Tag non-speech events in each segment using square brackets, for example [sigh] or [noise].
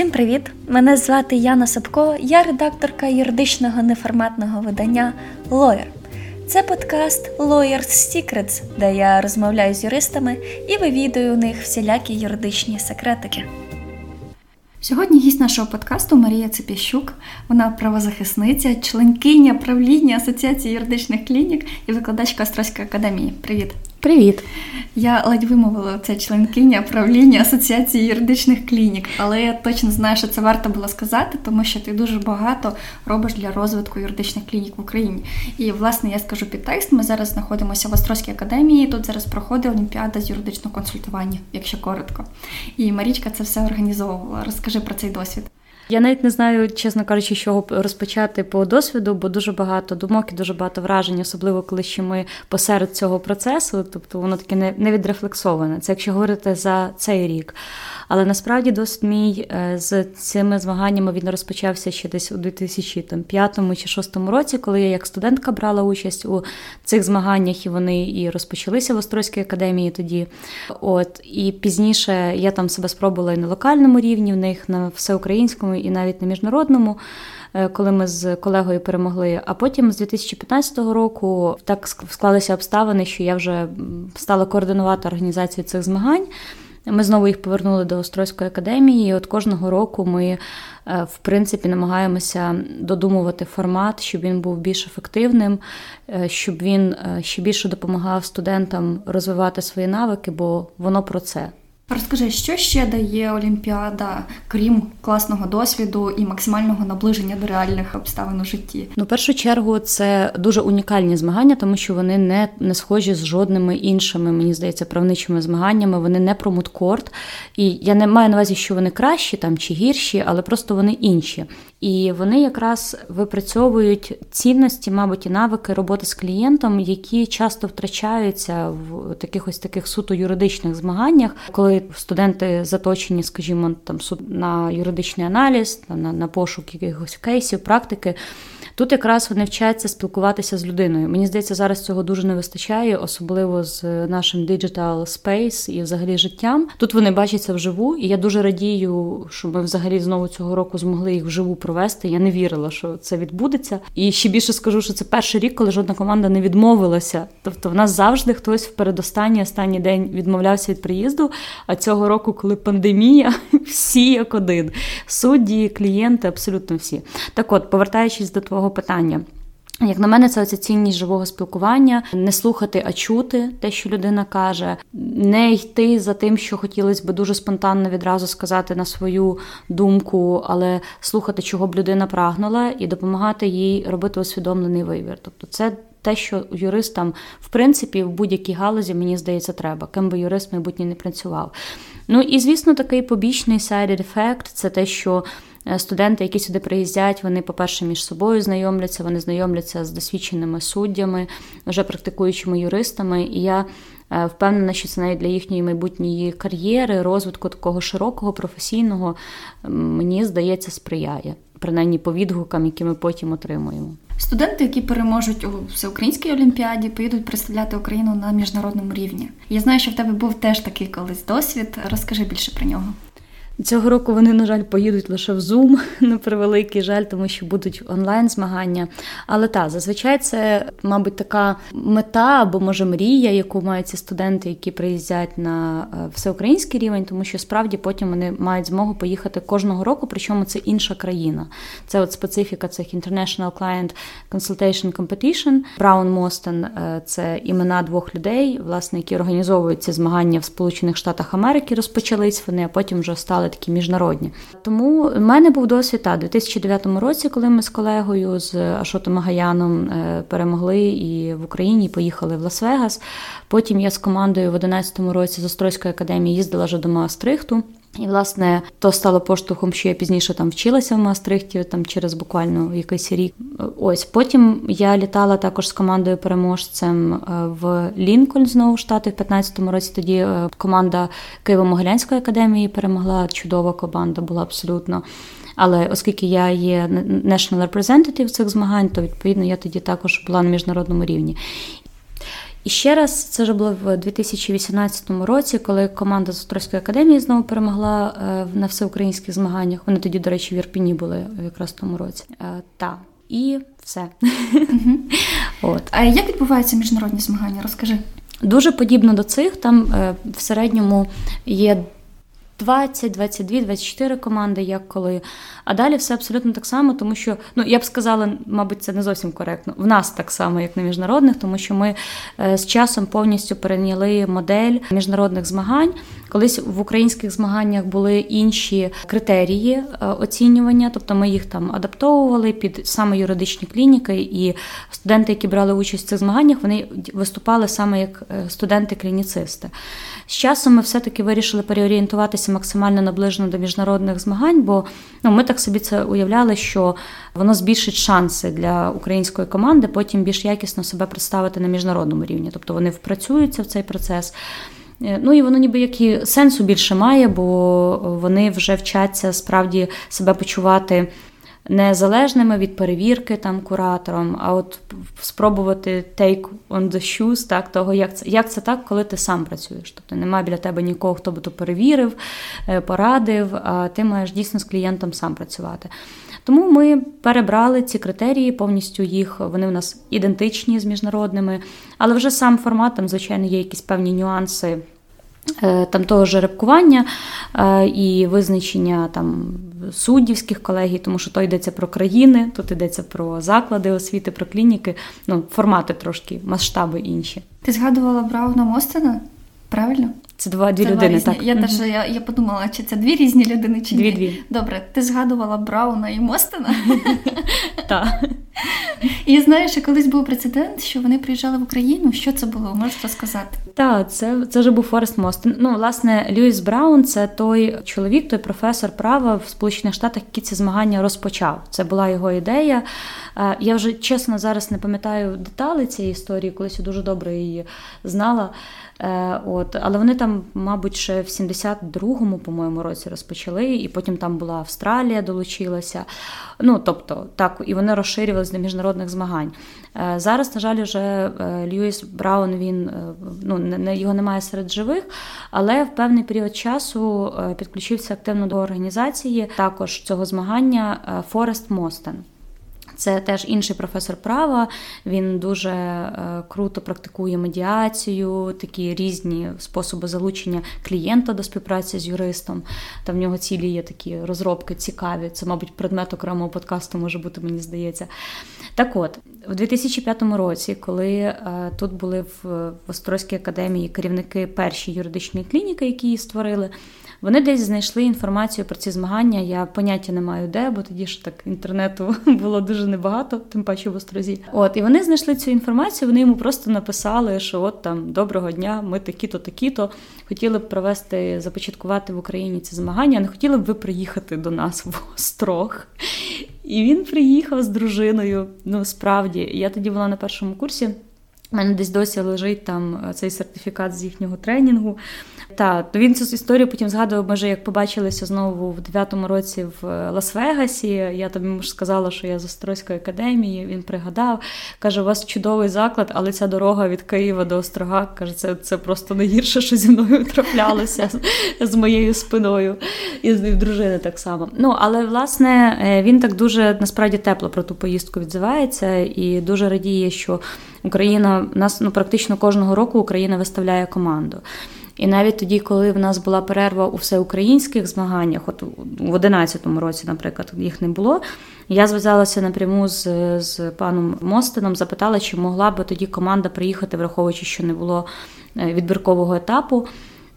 Всім привіт! Мене звати Яна Сапко, я редакторка юридичного неформатного видання Lawyer. Це подкаст Lawyer's Secrets, де я розмовляю з юристами і вивідую у них всілякі юридичні секретики. Сьогодні гість нашого подкасту Марія Цепіщук. Вона правозахисниця, членкиня правління Асоціації юридичних клінік і викладачка Острозької академії. Привіт! Привіт! Я ледь вимовила це членкиня правління Асоціації юридичних клінік, але я точно знаю, що це варто було сказати, тому що ти дуже багато робиш для розвитку юридичних клінік в Україні. І власне я скажу під текст. Ми зараз знаходимося в Острозькій академії. Тут зараз проходить Олімпіада з юридичного консультування, якщо коротко. І Марічка це все організовувала. Розкажи про цей досвід. Я навіть не знаю, чесно кажучи, з чого розпочати по досвіду, бо дуже багато думок і дуже багато вражень, особливо коли ще ми посеред цього процесу, тобто воно таке не відрефлексоване. Це якщо говорити за цей рік. Але насправді досвід мій е, з цими змаганнями він розпочався ще десь у 2005 чи 2006 році, коли я як студентка брала участь у цих змаганнях, і вони і розпочалися в Острозькій академії тоді. От і пізніше я там себе спробувала і на локальному рівні, в них на всеукраїнському, і навіть на міжнародному. Е, коли ми з колегою перемогли. А потім з 2015 року так склалися обставини, що я вже стала координувати організацію цих змагань. Ми знову їх повернули до Острозької академії. і От кожного року ми, е, в принципі, намагаємося додумувати формат, щоб він був більш ефективним, е, щоб він ще більше допомагав студентам розвивати свої навики, бо воно про це. Розкажи, що ще дає Олімпіада, крім класного досвіду і максимального наближення до реальних обставин у житті? Ну, в першу чергу, це дуже унікальні змагання, тому що вони не не схожі з жодними іншими, мені здається, правничими змаганнями. Вони не про мудкорт. І я не маю на увазі, що вони кращі там чи гірші, але просто вони інші. І вони якраз випрацьовують цінності, мабуть, і навики роботи з клієнтом, які часто втрачаються в таких ось таких суто юридичних змаганнях, коли студенти заточені, скажімо, там на юридичний аналіз, на, на пошук якихось кейсів, практики. Тут якраз вони вчаться спілкуватися з людиною. Мені здається, зараз цього дуже не вистачає, особливо з нашим digital space і взагалі життям. Тут вони бачаться вживу, і я дуже радію, що ми взагалі знову цього року змогли їх вживу провести. Я не вірила, що це відбудеться. І ще більше скажу, що це перший рік, коли жодна команда не відмовилася. Тобто, в нас завжди хтось в передостанній останній день відмовлявся від приїзду. А цього року, коли пандемія, [laughs] всі як один судді, клієнти, абсолютно всі. Так, от, повертаючись до твого питання. Як на мене, це оця цінність живого спілкування, не слухати, а чути те, що людина каже, не йти за тим, що хотілося б дуже спонтанно відразу сказати на свою думку, але слухати, чого б людина прагнула, і допомагати їй робити усвідомлений вибір. Тобто, це те, що юристам, в принципі, в будь-якій галузі, мені здається, треба, ким би юрист майбутнє не працював. Ну і звісно, такий побічний side effect – це те, що. Е, студенти, які сюди приїздять, вони, по-перше, між собою знайомляться, вони знайомляться з досвідченими суддями, вже практикуючими юристами. І я е, впевнена, що це навіть для їхньої майбутньої кар'єри, розвитку такого широкого, професійного, мені здається, сприяє, принаймні по відгукам, які ми потім отримуємо. Студенти, які переможуть у всеукраїнській олімпіаді, поїдуть представляти Україну на міжнародному рівні. Я знаю, що в тебе був теж такий колись досвід. Розкажи більше про нього. Цього року вони, на жаль, поїдуть лише в Zoom, [laughs] на превеликий жаль, тому що будуть онлайн-змагання. Але так, зазвичай це, мабуть, така мета або може мрія, яку мають ці студенти, які приїздять на е, всеукраїнський рівень, тому що справді потім вони мають змогу поїхати кожного року, причому це інша країна. Це от специфіка цих International Client Consultation Competition. Браун Мостен це імена двох людей, власне, які організовують ці змагання в Сполучених Штатах Америки, розпочались вони, а потім вже стали такі міжнародні. Тому в мене був досвід у 2009 році, коли ми з колегою з Ашотом Агаяном е, перемогли і в Україні поїхали в Лас-Вегас. Потім я з командою в 2011 році з Острозької академії їздила вже до Маастрихту. І, власне, то стало поштовхом, що я пізніше там вчилася в Маастрихті, там через буквально якийсь рік. Ось потім я літала також з командою переможцем е, в Лінкольн, знову штати в 15-му році. Тоді е, команда Києво-Могилянської академії перемогла. Чудова команда була абсолютно. Але оскільки я є national representative цих змагань, то відповідно я тоді також була на міжнародному рівні. І ще раз це вже було в 2018 році, коли команда з Острозької академії знову перемогла е, на всеукраїнських змаганнях. Вони тоді, до речі, в Ірпіні були якраз в тому році. Е, та і все. [laughs] От. А як відбуваються міжнародні змагання? Розкажи. Дуже подібно до цих. Там в середньому є 20, 22, 24 команди, як коли. А далі все абсолютно так само, тому що, ну я б сказала, мабуть, це не зовсім коректно. В нас так само, як на міжнародних, тому що ми е, з часом повністю перейняли модель міжнародних змагань. Колись в українських змаганнях були інші критерії е, оцінювання, тобто ми їх там адаптовували під саме юридичні клініки, і студенти, які брали участь в цих змаганнях, вони виступали саме як е, студенти-клініцисти. З часом ми все-таки вирішили переорієнтуватися максимально наближено до міжнародних змагань, бо ну, ми так собі це уявляли, що воно збільшить шанси для української команди потім більш якісно себе представити на міжнародному рівні. Тобто вони впрацюються в цей процес. Е, ну і воно ніби як і сенсу більше має, бо вони вже вчаться справді себе почувати незалежними від перевірки там куратором, а от спробувати take on the shoes, так, того, як це як це так, коли ти сам працюєш. Тобто немає біля тебе нікого, хто би то перевірив, е, порадив, а ти маєш дійсно з клієнтом сам працювати. Тому ми перебрали ці критерії, повністю їх вони в нас ідентичні з міжнародними, але вже сам формат, там, звичайно, є якісь певні нюанси. Е, там того жеребкування е, і визначення там суддівських колегій, тому що то йдеться про країни, тут йдеться про заклади освіти, про клініки. Ну, формати трошки, масштаби інші. Ти згадувала Брауна Мостена? Правильно? Це два дві це людини. Різні. так. Я mm теж я, я подумала, чи це дві різні людини, чи дві, ні. Дві. Добре, ти згадувала Брауна і Мостена? [laughs] Так. І знаєш, колись був прецедент, що вони приїжджали в Україну. Що це було? Можеш розказати? Так, це це вже був Форест Мостен. Ну, власне, Льюіс Браун це той чоловік, той професор права в Сполучених Штатах, який ці змагання розпочав. Це була його ідея. Е, я вже чесно зараз не пам'ятаю деталі цієї історії, колись я дуже добре її знала. Е, от, Але вони там, мабуть, ще в 72-му, по-моєму, році розпочали, і потім там була Австралія, долучилася. Ну, тобто, так, і вони розширювалися до міжнародних змагань. Е, зараз, на жаль, вже Льюіс Браун він ну, не, його немає серед живих, але в певний період часу підключився активно до організації також цього змагання Форест Мостен. Це теж інший професор права. Він дуже е, круто практикує медіацію, такі різні способи залучення клієнта до співпраці з юристом. Там в нього цілі є такі розробки цікаві. Це, мабуть, предмет окремого подкасту може бути, мені здається. Так от, в 2005 році, коли е, тут були в Острозькій академії керівники першої юридичної клініки, які її створили. Вони десь знайшли інформацію про ці змагання. Я поняття не маю де, бо тоді ж так інтернету [laughs] було дуже небагато, тим паче в острозі. От і вони знайшли цю інформацію. Вони йому просто написали, що от там доброго дня, ми такі-то, такі-то хотіли б провести, започаткувати в Україні ці змагання. Не хотіли б ви приїхати до нас в Острог. І він приїхав з дружиною. Ну справді, я тоді була на першому курсі. У мене десь досі лежить там е, цей сертифікат з їхнього тренінгу. Так, він цю історію потім згадував, може, як побачилися знову в 9-му році в е, Лас-Вегасі. Я тобі сказала, що я з Острозької академії. Він пригадав, каже: у вас чудовий заклад, але ця дорога від Києва до Острога каже, це це просто найгірше, що зі мною траплялося з, з моєю спиною, і з дружини так само. Ну, але власне е, він так дуже насправді тепло про ту поїздку відзивається і дуже радіє, що Україна нас ну практично кожного року Україна виставляє команду. І навіть тоді, коли в нас була перерва у всеукраїнських змаганнях, от в 11-му році, наприклад, їх не було. Я зв'язалася напряму з з паном Мостином, запитала, чи могла би тоді команда приїхати, враховуючи, що не було е, відбіркового етапу.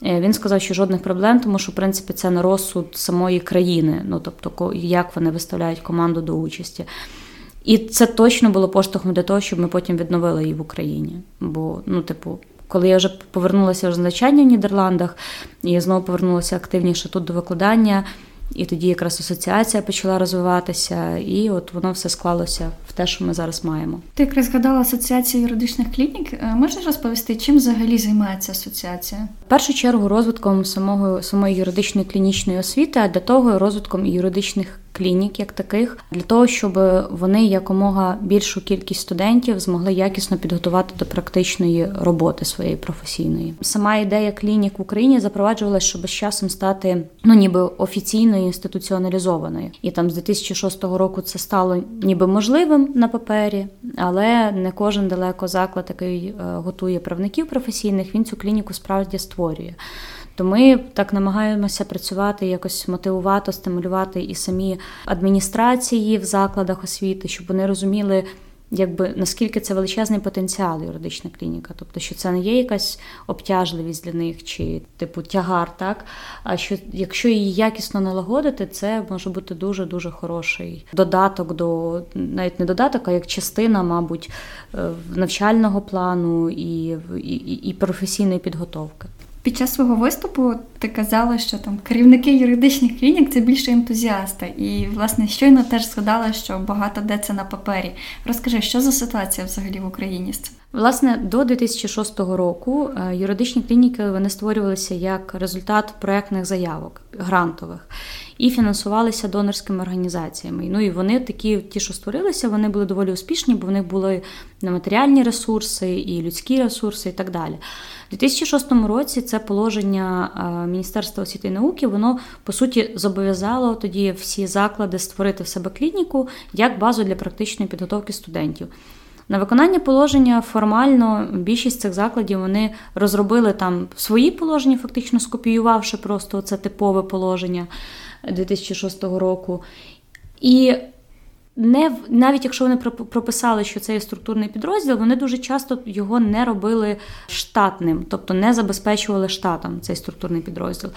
Е, він сказав, що жодних проблем, тому що в принципі це на розсуд самої країни, ну тобто, як вони виставляють команду до участі. І це точно було поштовхом для того, щоб ми потім відновили її в Україні. Бо, ну, типу, коли я вже повернулася з навчання в Нідерландах, і я знову повернулася активніше тут до викладання. І тоді якраз асоціація почала розвиватися, і от воно все склалося в те, що ми зараз маємо. Ти якраз згадала асоціацію юридичних клінік. Е, можеш розповісти, чим взагалі займається асоціація? В першу чергу розвитком самого самої юридичної клінічної освіти, а для того розвитком і юридичних клінік як таких, для того, щоб вони якомога більшу кількість студентів змогли якісно підготувати до практичної роботи своєї професійної. Сама ідея клінік в Україні запроваджувалася, щоб з часом стати ну ніби офіційною інституціоналізованою. І там з 2006 року це стало ніби можливим на папері, але не кожен далеко заклад, який е, готує правників професійних, він цю клініку справді створює. То ми так намагаємося працювати, якось мотивувати, стимулювати і самі адміністрації в закладах освіти, щоб вони розуміли. Якби наскільки це величезний потенціал юридична клініка, тобто, що це не є якась обтяжливість для них чи типу тягар, так а що якщо її якісно налагодити, це може бути дуже дуже хороший додаток до навіть не додаток, а як частина, мабуть, е, навчального плану і, і, і професійної підготовки. Під час свого виступу ти казала, що там керівники юридичних клінік це більше ентузіасти. І, власне, щойно теж згадала, що багато де це на папері. Розкажи, що за ситуація взагалі в Україні з цим? Власне, до 2006 року е, юридичні клініки вони створювалися як результат проектних заявок грантових і фінансувалися донорськими організаціями. Ну і вони такі, ті, що створилися, вони були доволі успішні, бо в них були матеріальні ресурси, і людські ресурси, і так далі. У 2006 році це положення е, Міністерства освіти і науки, воно по суті зобов'язало тоді всі заклади створити в себе клініку як базу для практичної підготовки студентів. На виконання положення формально більшість цих закладів вони розробили там свої положення, фактично скопіювавши просто це типове положення 2006 року. І не навіть якщо вони прописали, що це є структурний підрозділ, вони дуже часто його не робили штатним, тобто не забезпечували штатом цей структурний підрозділ.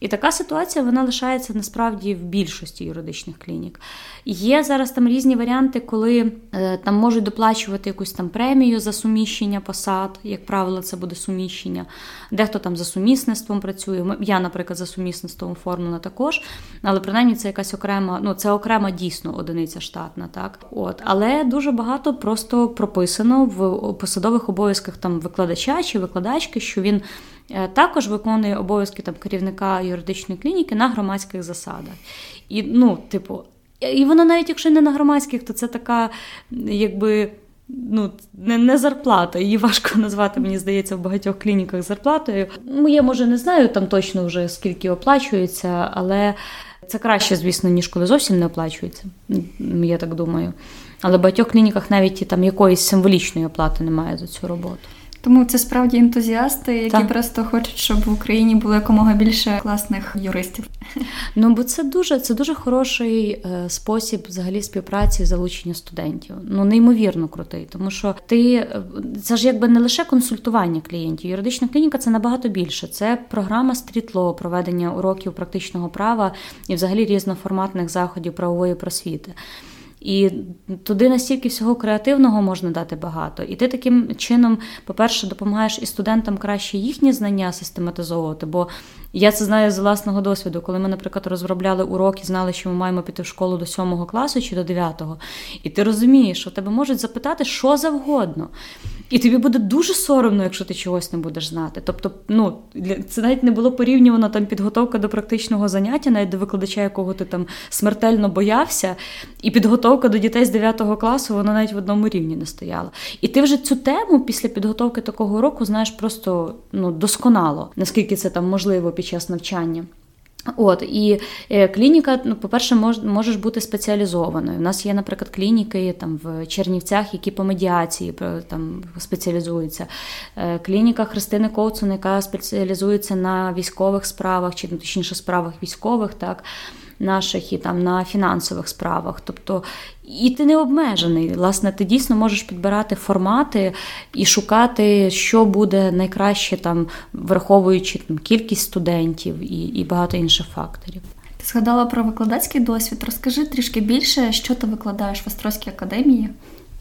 І така ситуація вона лишається насправді в більшості юридичних клінік. Є зараз там різні варіанти, коли е, там можуть доплачувати якусь там премію за суміщення посад, як правило, це буде суміщення. Дехто там за сумісництвом працює. Я, наприклад, за сумісництвом оформлена також, але принаймні це якась окрема, ну це окрема дійсно одиниця штатна, так от, але дуже багато просто прописано в посадових обов'язках там викладача чи викладачки, що він. Е, також виконує обов'язки там керівника юридичної клініки на громадських засадах. І, ну, типу, і вона навіть якщо не на громадських, то це така, якби. Ну, не не зарплата, її важко [laughs] назвати, мені здається, в багатьох клініках зарплатою. Ну, я може не знаю там точно вже скільки оплачується, але це краще, звісно, ніж коли зовсім не оплачується. Я так думаю. Але в багатьох клініках навіть і там якоїсь символічної оплати немає за цю роботу. Тому це справді ентузіасти, які так. просто хочуть, щоб в Україні було якомога більше класних юристів. Ну бо це дуже це дуже хороший е, спосіб взагалі співпраці і залучення студентів. Ну неймовірно крутий, тому що ти е, це ж якби не лише консультування клієнтів. Юридична клініка це набагато більше. Це програма стрітло, проведення уроків практичного права і взагалі різноформатних заходів правової просвіти. І туди настільки всього креативного можна дати багато. І ти таким чином, по-перше, допомагаєш і студентам краще їхні знання систематизовувати. Бо я це знаю з власного досвіду, коли ми, наприклад, розробляли уроки, знали, що ми маємо піти в школу до сьомого класу чи до дев'ятого. І ти розумієш, що тебе можуть запитати що завгодно. І тобі буде дуже соромно, якщо ти чогось не будеш знати. Тобто, ну це навіть не було порівнювано там підготовка до практичного заняття, навіть до викладача, якого ти там смертельно боявся, і підготовка до дітей з 9 класу, вона навіть в одному рівні не стояла. І ти вже цю тему після підготовки такого року знаєш просто ну досконало, наскільки це там можливо під час навчання. От і е, клініка, ну, по-перше, мож, можеш бути спеціалізованою. У нас є, наприклад, клініки там в Чернівцях, які по медіації там спеціалізуються. Е, клініка Христини Ковцун, яка спеціалізується на військових справах, чи ну, точніше справах військових, так наших і там на фінансових справах. Тобто, і ти не обмежений. Власне, ти дійсно можеш підбирати формати і шукати, що буде найкраще, там, враховуючи там, кількість студентів і, і багато інших факторів. Ти згадала про викладацький досвід. Розкажи трішки більше, що ти викладаєш в Острозькій академії.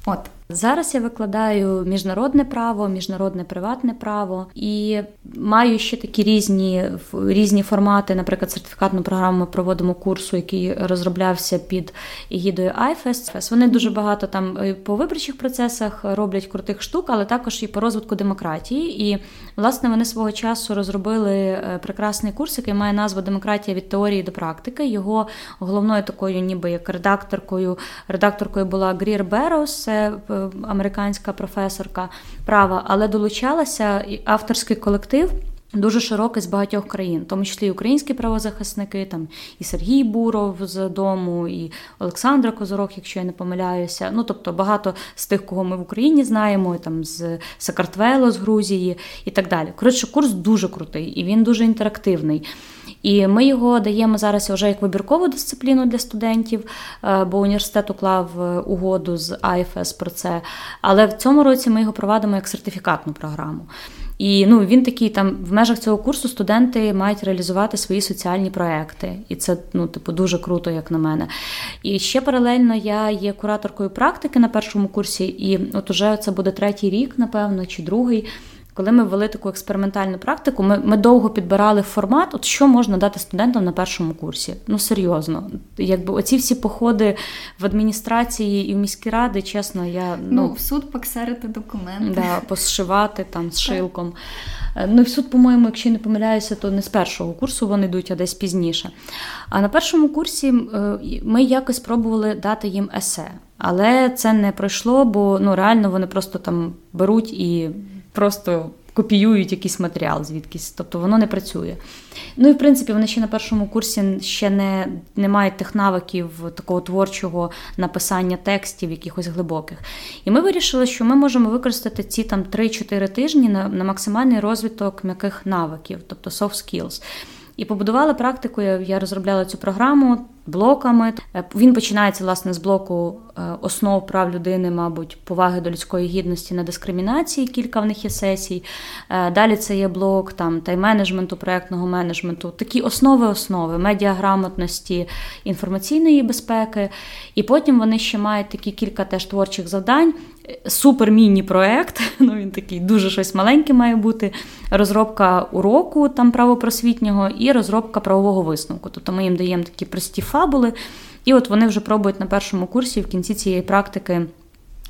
От, Зараз я викладаю міжнародне право, міжнародне приватне право і маю ще такі різні різні формати. Наприклад, сертифікатну програму ми проводимо курсу, який розроблявся під егідою IFES. Вони дуже багато там е, по виборчих процесах роблять крутих штук, але також і по розвитку демократії. І власне вони свого часу розробили е, прекрасний курс, який має назву Демократія від теорії до практики. Його головною такою, ніби як редакторкою, редакторкою була Грір Берос, це е, американська професорка права, але долучалася авторський колектив. Дуже широкий з багатьох країн, в тому числі і українські правозахисники, там і Сергій Буров з дому, і Олександра Козорок, якщо я не помиляюся. Ну тобто багато з тих, кого ми в Україні знаємо, там з Сакартвело, з Грузії і так далі. Коротше, курс дуже крутий і він дуже інтерактивний. І ми його даємо зараз вже як вибіркову дисципліну для студентів, е, бо університет уклав е, угоду з АйФЕС про це. Але в цьому році ми його провадимо як сертифікатну програму. І ну він такий там в межах цього курсу студенти мають реалізувати свої соціальні проекти, і це ну типу дуже круто, як на мене. І ще паралельно я є кураторкою практики на першому курсі, і от уже це буде третій рік, напевно, чи другий. Коли ми ввели таку експериментальну практику, ми ми довго підбирали формат, от що можна дати студентам на першому курсі. Ну серйозно, якби оці всі походи в адміністрації і в міські ради, чесно, я ну, ну в суд поксерити документи, да, посшивати там з шилком. Е, ну і в суд, по-моєму, якщо не помиляюся, то не з першого курсу вони йдуть, а десь пізніше. А на першому курсі е, ми якось пробували дати їм есе. Але це не пройшло, бо ну реально вони просто там беруть і просто копіюють якийсь матеріал звідкись, тобто воно не працює. Ну і в принципі вони ще на першому курсі ще не не мають тих навиків такого творчого написання текстів, якихось глибоких. І ми вирішили, що ми можемо використати ці там 3-4 тижні на, на максимальний розвиток м'яких навиків, тобто soft skills. І побудували практику. Я розробляла цю програму блоками. Е, він починається власне з блоку е, основ прав людини, мабуть, поваги до людської гідності на дискримінації. Кілька в них є сесій. Е, далі це є блок там тайм-менеджменту, проектного менеджменту, такі основи, основи медіаграмотності, інформаційної безпеки. І потім вони ще мають такі кілька теж творчих завдань. Супер міні-проект, [laughs] ну він такий дуже щось маленьке має бути. Розробка уроку там правопросвітнього і розробка правового висновку. Тобто ми їм даємо такі прості фабули. І от вони вже пробують на першому курсі в кінці цієї практики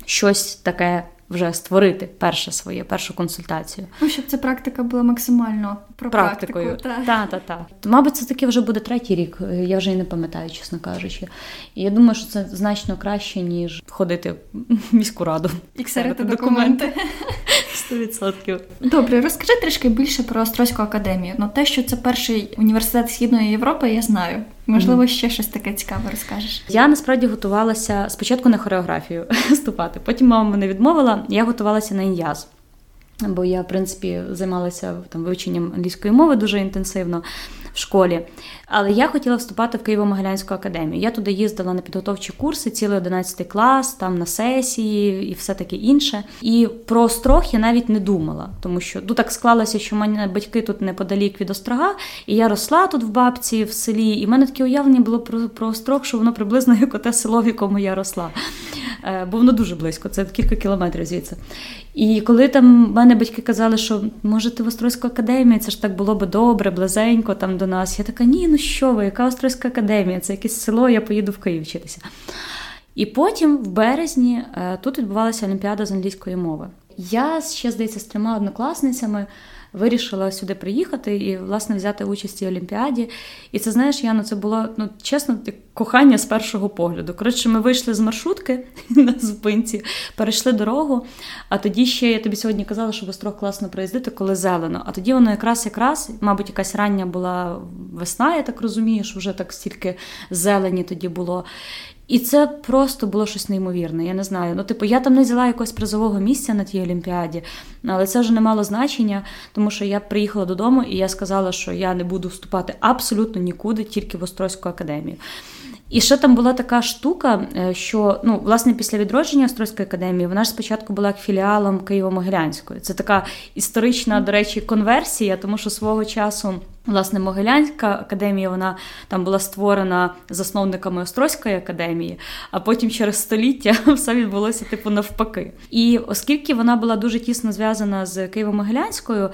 щось таке вже створити перше своє, першу консультацію. Ну, щоб ця практика була максимально про практикою. практику. Так, так, так. Мабуть, це таки вже буде третій рік, я вже і не пам'ятаю, чесно кажучи. І я думаю, що це значно краще, ніж ходити в міську раду. І ксерити документи. Сто відсотків. Добре, розкажи трішки більше про Острозьку академію. Ну, те, що це перший університет Східної Європи, я знаю. Можливо, ще щось таке цікаве розкажеш. Я насправді готувалася спочатку на хореографію [laughs] вступати. Потім мама мене відмовила. Я готувалася на ін'яз. Бо я, в принципі, займалася там вивченням англійської мови дуже інтенсивно в школі. Але я хотіла вступати в Києво-Могилянську академію. Я туди їздила на підготовчі курси, цілий 11 клас, там на сесії і все таке інше. І про острог я навіть не думала, тому що ну, так склалося, що в мене батьки тут неподалік від острога, і я росла тут в бабці в селі, і в мене таке уявлення було про, про острог, що воно приблизно як оте село, в якому я росла. Е, бо воно дуже близько, це кілька кілометрів звідси. І коли там мене батьки казали, що може ти в Острозьку академію, це ж так було би добре, близенько там до нас. Я така, ні, ну що ви, яка Острозька академія? Це якесь село, я поїду в Київ вчитися. І потім, в березні, е, тут відбувалася Олімпіада з англійської мови. Я ще здається з трьома однокласницями вирішила сюди приїхати і, власне, взяти участь у Олімпіаді. І це, знаєш, Яно, це було ну, чесно, кохання з першого погляду. Коротше, ми вийшли з маршрутки [laughs] на зупинці, перейшли дорогу. А тоді ще я тобі сьогодні казала, що в Острог класно проїздити, коли зелено. А тоді воно якраз якраз, мабуть, якась рання була весна, я так розумію, що вже так стільки зелені тоді було. І це просто було щось неймовірне. Я не знаю. Ну, типу, я там не взяла якогось призового місця на тій олімпіаді, але це вже не мало значення, тому що я приїхала додому і я сказала, що я не буду вступати абсолютно нікуди, тільки в Острозьку академію. І ще там була така штука, е, що ну, власне після відродження Острозької академії вона ж спочатку була філіалом Києво-Могилянської. Це така історична, до речі, конверсія, тому що свого часу. Власне, Могилянська академія вона там була створена засновниками Острозької академії, а потім через століття [laughs] все відбулося типу навпаки. І оскільки вона була дуже тісно зв'язана з Києво-Могилянською,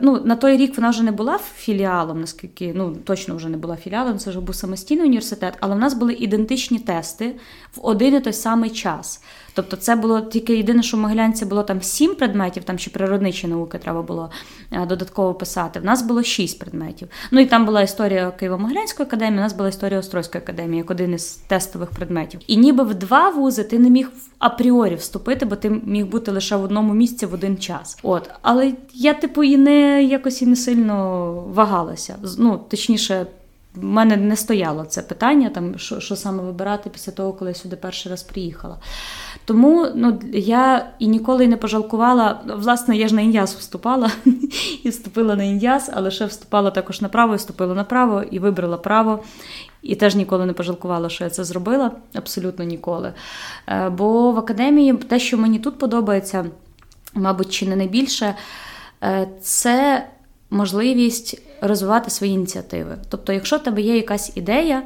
ну на той рік вона вже не була філіалом, наскільки ну точно вже не була філіалом, це вже був самостійний університет, але в нас були ідентичні тести в один і той самий час. Тобто, це було тільки єдине, що в Могилянці було там сім предметів, там ще природничі науки треба було е, додатково писати. В нас було шість предметів. Ну і там була історія Києво-Могилянської академії, у нас була історія Острозької академії, як один із тестових предметів. І ніби в два вузи ти не міг апріорі вступити, бо ти міг бути лише в одному місці в один час. От, але я, типу, і не якось і не сильно вагалася. Ну, точніше. В мене не стояло це питання, там що що саме вибирати після того, коли я сюди перший раз приїхала. Тому ну, я і ніколи не пожалкувала. Власне, я ж на ін'яз вступала [laughs] і вступила на ін'яз, але ще вступала також направо, і вступила направо і вибрала право. І теж ніколи не пожалкувала, що я це зробила. Абсолютно ніколи. Е, бо в академії те, що мені тут подобається, мабуть, чи не найбільше, це можливість розвивати свої ініціативи. Тобто, якщо в тебе є якась ідея,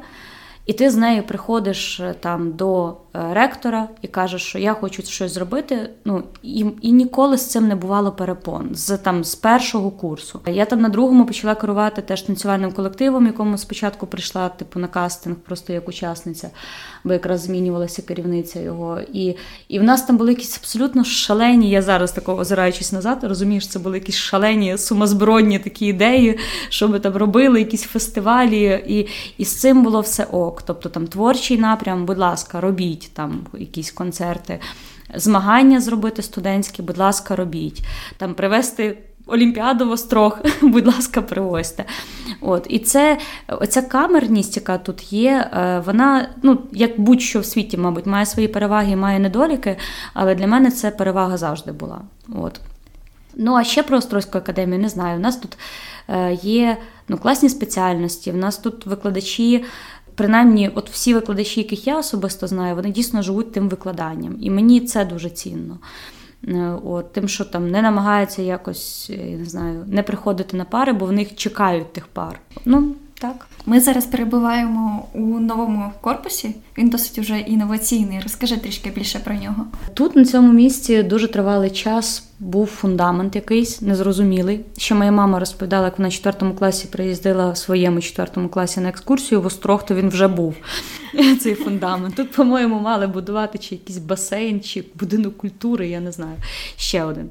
і ти з нею приходиш е, там до е, ректора і кажеш, що я хочу щось зробити. Ну і і ніколи з цим не бувало перепон з там з першого курсу. Я там на другому почала керувати теж танцювальним колективом, якому спочатку прийшла типу на кастинг, просто як учасниця, бо якраз змінювалася керівниця його. І і в нас там були якісь абсолютно шалені. Я зараз такого озираючись назад, розумієш, це були якісь шалені сумозбродні такі ідеї, що ми там робили, якісь фестивалі, і, і з цим було все ок тобто там творчий напрям, будь ласка, робіть там якісь концерти, змагання зробити студентські, будь ласка, робіть. Там привести Олімпіаду в острог, [laughs] будь ласка, привозьте. От. І це оця камерність, яка тут є, е, вона, ну, як будь-що в світі, мабуть, має свої переваги, має недоліки, але для мене це перевага завжди була. От. Ну, а ще про Острозьку академію не знаю. У нас тут е, є ну, класні спеціальності, в нас тут викладачі принаймні, от всі викладачі, яких я особисто знаю, вони дійсно живуть тим викладанням. І мені це дуже цінно. Е, от, Тим, що там не намагаються якось я не знаю, не приходити на пари, бо в них чекають тих пар. Ну, так. Ми зараз перебуваємо у новому корпусі. Він досить уже інноваційний. Розкажи трішки більше про нього. Тут на цьому місці дуже тривалий час був фундамент якийсь незрозумілий. Ще моя мама розповідала, як вона в четвертому класі приїздила в своєму четвертому класі на екскурсію в Острог, то він вже був [laughs] цей фундамент. Тут, по-моєму, мали будувати чи якийсь басейн, чи будинок культури, я не знаю. Ще один.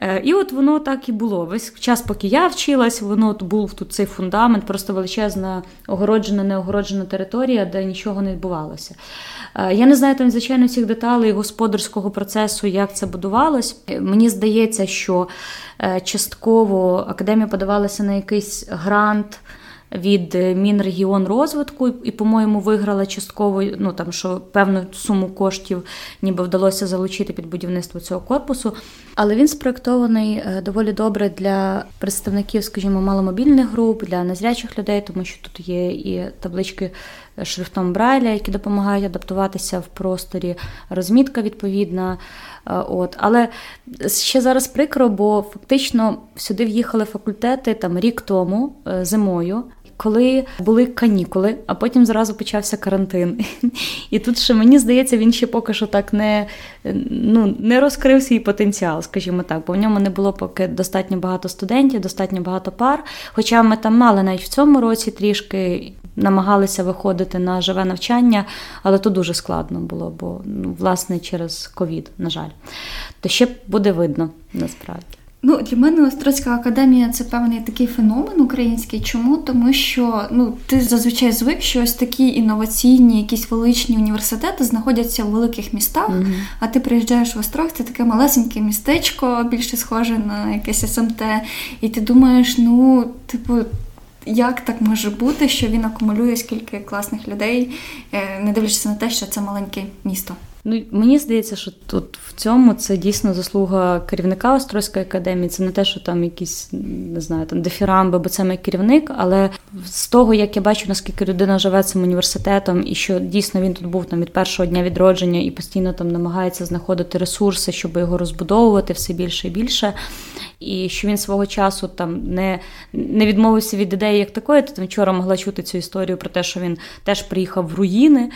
Е, і от воно так і було. Весь час, поки я вчилась, воно був тут цей фундамент, просто величезна огороджена, неогороджена територія, де нічого не відбувалося. Е, я не знаю там, звичайно, всіх деталей господарського процесу, як це будувалось. Е, мені здається, що частково академія подавалася на якийсь грант від Мінрегіонрозвитку і, по-моєму, виграла частково ну там що певну суму коштів, ніби вдалося залучити під будівництво цього корпусу. Але він спроектований е, доволі добре для представників, скажімо, маломобільних груп, для незрячих людей, тому що тут є і таблички шрифтом Брайля, які допомагають адаптуватися в просторі, розмітка відповідна. Е, от. Але ще зараз прикро, бо фактично сюди в'їхали факультети там рік тому е, зимою коли були канікули, а потім зразу почався карантин. І тут ще мені здається, він ще поки що так не ну, не розкрив свій потенціал, скажімо так, бо в ньому не було поки достатньо багато студентів, достатньо багато пар. Хоча ми там мали навіть в цьому році трішки. Намагалися виходити на живе навчання, але то дуже складно було, бо ну, власне через ковід, на жаль, то ще буде видно насправді. Ну, для мене Острозька академія це певний такий феномен український. Чому? Тому що ну ти зазвичай звик, що ось такі інноваційні, якісь величні університети знаходяться в великих містах. mm А ти приїжджаєш в Острог, це таке малесеньке містечко, більше схоже на якесь СМТ, і ти думаєш, ну, типу. Як так може бути, що він акумулює скільки класних людей, е, не дивлячись на те, що це маленьке місто? Ну мені здається, що тут в цьому це дійсно заслуга керівника Острозької академії. Це не те, що там якісь не знаю, там дефірамби, бо це мій керівник. Але з того, як я бачу, наскільки людина живе цим університетом, і що дійсно він тут був там від першого дня відродження і постійно там намагається знаходити ресурси, щоб його розбудовувати все більше і більше. І що він свого часу там не не відмовився від ідеї як такої. Ти там вчора могла чути цю історію про те, що він теж приїхав в руїни.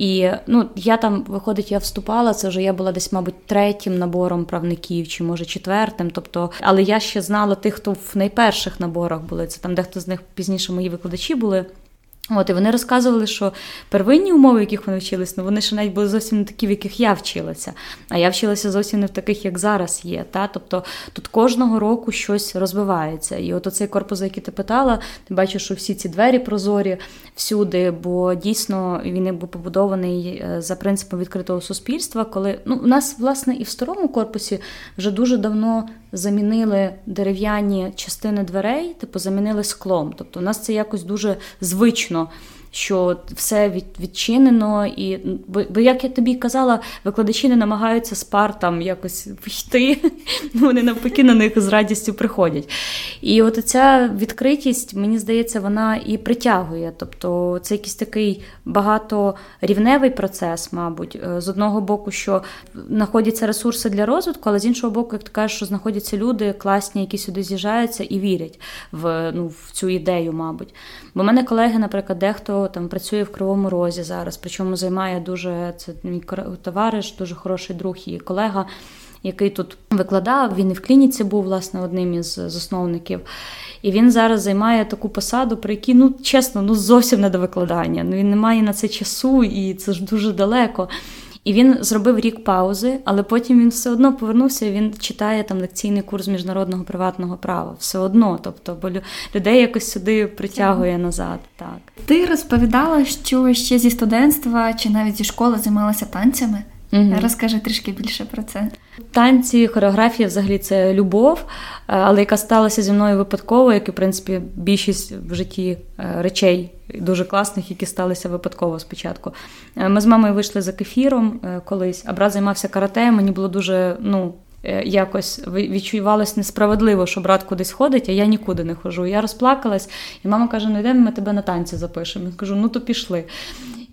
І ну, я там, виходить, я вступала, це вже я була десь, мабуть, третім набором правників, чи може четвертим. Тобто, але я ще знала тих, хто в найперших наборах були. Це там дехто з них пізніше мої викладачі були. От, І вони розказували, що первинні умови, в яких вони вчились, ну вони ще навіть були зовсім не такі, в яких я вчилася. А я вчилася зовсім не в таких, як зараз є. Та? Тобто тут кожного року щось розвивається. І от оцей корпус, за який ти питала, ти бачиш, що всі ці двері прозорі всюди, бо дійсно він був побудований е, за принципом відкритого суспільства, коли ну, у нас, власне, і в старому корпусі вже дуже давно замінили дерев'яні частини дверей, типу замінили склом. Тобто у нас це якось дуже звично що все від, відчинено, і бо, бо, як я тобі казала, викладачі не намагаються з пар там якось йти, [laughs] вони навпаки на них з радістю приходять. І от ця відкритість, мені здається, вона і притягує. Тобто це якийсь такий багаторівневий процес, мабуть, е, з одного боку, що знаходяться ресурси для розвитку, але з іншого боку, як ти кажеш, що знаходяться люди класні, які сюди з'їжджаються і вірять в, ну, в цю ідею, мабуть. Бо в мене колеги, наприклад, дехто там працює в Кривому Розі зараз, причому займає дуже це мій товариш, дуже хороший друг і колега, який тут викладав. Він і в клініці був власне одним із засновників. І він зараз займає таку посаду, про якій, ну чесно, ну зовсім не до викладання. Ну він не має на це часу, і це ж дуже далеко. І він зробив рік паузи, але потім він все одно повернувся. і Він читає там лекційний курс міжнародного приватного права. Все одно, тобто, бо людей якось сюди притягує назад. Так ти розповідала, що ще зі студентства чи навіть зі школи займалася танцями. Угу. Розкажи трішки більше про це. Танці, хореографія взагалі це любов, е, але яка сталася зі мною випадково, як і в принципі більшість в житті е, речей дуже класних, які сталися випадково спочатку. Е, ми з мамою вийшли за кефіром колись, а брат займався карате. Мені було дуже ну. Якось відчувалось несправедливо, що брат кудись ходить, а я нікуди не хожу. Я розплакалась, і мама каже: ну йдемо, ми тебе на танці запишемо. Я кажу, ну то пішли.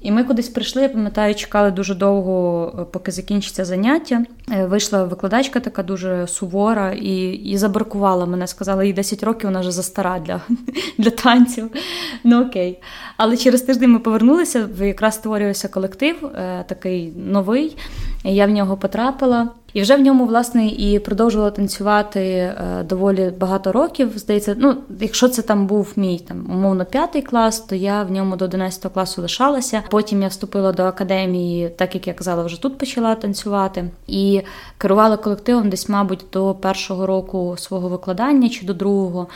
І ми кудись прийшли, я пам'ятаю, чекали дуже довго, е, поки закінчиться заняття. Е, вийшла викладачка така дуже сувора і і забаркувала мене. Сказала, їй 10 років вона вже застара для [laughs] для танців. Ну окей. Але через тиждень ми повернулися, якраз створювався колектив, е, такий новий. Я в нього потрапила. І вже в ньому, власне, і продовжувала танцювати е, доволі багато років. Здається, ну, якщо це там був мій там умовно п'ятий клас, то я в ньому до 11 класу лишалася. Потім я вступила до академії, так як я казала, вже тут почала танцювати. І керувала колективом десь, мабуть, до першого року свого викладання чи до другого.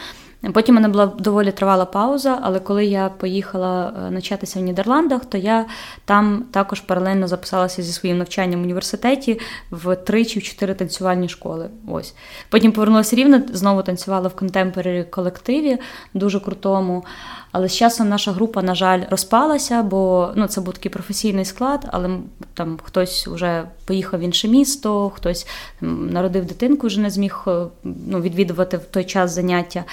Потім мене була доволі тривала пауза, але коли я поїхала е, навчатися в Нідерландах, то я там також паралельно записалася зі своїм навчанням в університеті в три чи в чотири танцювальні школи. Ось потім повернулася рівно, знову танцювала в контемпорарі колективі, дуже крутому. Але з часом наша група, на жаль, розпалася, бо ну, це був такий професійний склад, але там хтось вже поїхав в інше місто, хтось народив дитинку, вже не зміг е, ну, відвідувати в той час заняття.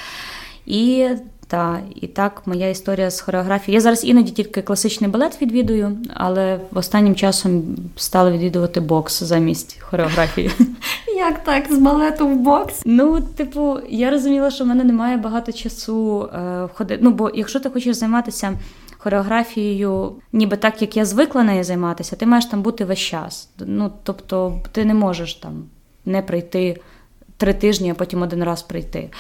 І та, і так, моя історія з хореографією. Я зараз іноді тільки класичний балет відвідую, але останнім часом стала відвідувати бокс замість хореографії. [laughs] Як так, з балету в бокс? Ну, типу, я розуміла, що в мене немає багато часу е, ходити. Ну, бо якщо ти хочеш займатися хореографією, ніби так, як я звикла нею займатися, ти маєш там бути весь час. Ну, тобто, ти не можеш там не прийти три тижні, а потім один раз прийти.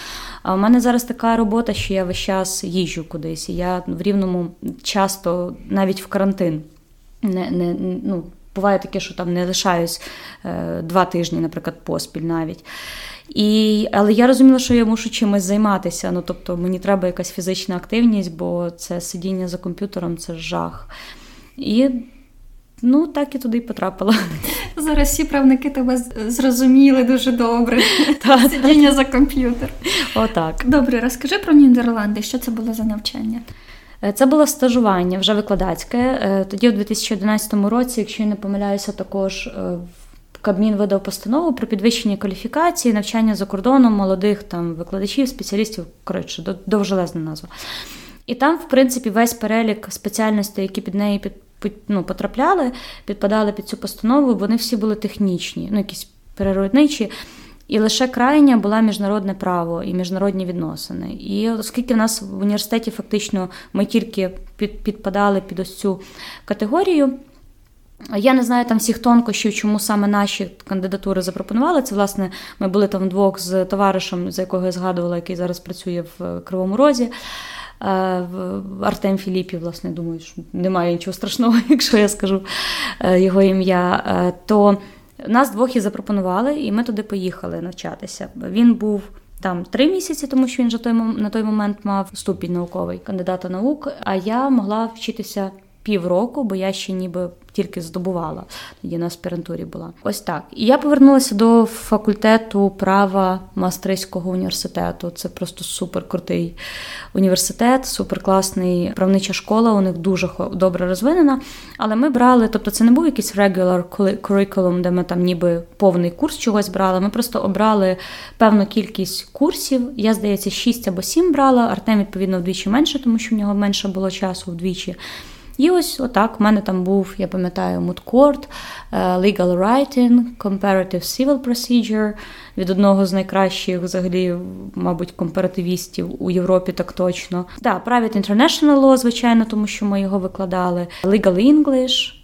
А в мене зараз така робота, що я весь час їжджу кудись. І я в рівному часто навіть в карантин не, не, ну, буває таке, що там не лишаюсь е, два тижні, наприклад, поспіль навіть. І, Але я розуміла, що я мушу чимось займатися. Ну, тобто мені треба якась фізична активність, бо це сидіння за комп'ютером це жах. І Ну, так і туди й потрапила. [laughs] Зараз всі правники тебе зрозуміли дуже добре. [laughs] Сидіння за комп'ютер. Отак. Добре, розкажи про Нідерланди, що це було за навчання? Е, це було стажування вже викладацьке. Е, тоді, у 2011 році, якщо я не помиляюся, також е, Кабмін видав постанову про підвищення кваліфікації, навчання за кордоном молодих там викладачів, спеціалістів. Коротше, довжелезна назва. І там, в принципі, весь перелік спеціальностей, які під неї під ну, потрапляли, підпадали під цю постанову, вони всі були технічні, ну якісь природничі. І лише крайня була міжнародне право і міжнародні відносини. І оскільки в нас в університеті фактично ми тільки під, підпадали під ось цю категорію. Я не знаю там всіх тонкощів, чому саме наші кандидатури запропонували. Це, власне, ми були там вдвох з товаришем, за якого я згадувала, який зараз працює в Кривому Розі. Артем Філіпів, власне, думаю, що немає нічого страшного, [laughs] якщо я скажу е, його ім'я. Е, то нас двох і запропонували, і ми туди поїхали навчатися. Він був там три місяці, тому що він вже на той момент мав ступінь науковий кандидата наук. А я могла вчитися півроку, бо я ще ніби тільки здобувала. Тоді на аспірантурі була. Ось так. І я повернулася до факультету права Мастрийського університету. Це просто супер крутий університет, супер класний правнича школа. У них дуже добре розвинена. Але ми брали, тобто це не був якийсь regular curriculum, де ми там ніби повний курс чогось брали. Ми просто обрали певну кількість курсів. Я, здається, 6 або 7 брала. Артем, відповідно, вдвічі менше, тому що в нього менше було часу вдвічі. І ось отак в мене там був, я пам'ятаю, Mood Court, е, Legal Writing, Comparative Civil Procedure від одного з найкращих, взагалі, мабуть, компаративістів у Європі, так точно. Да, Private International Law, звичайно, тому що ми його викладали, Legal English.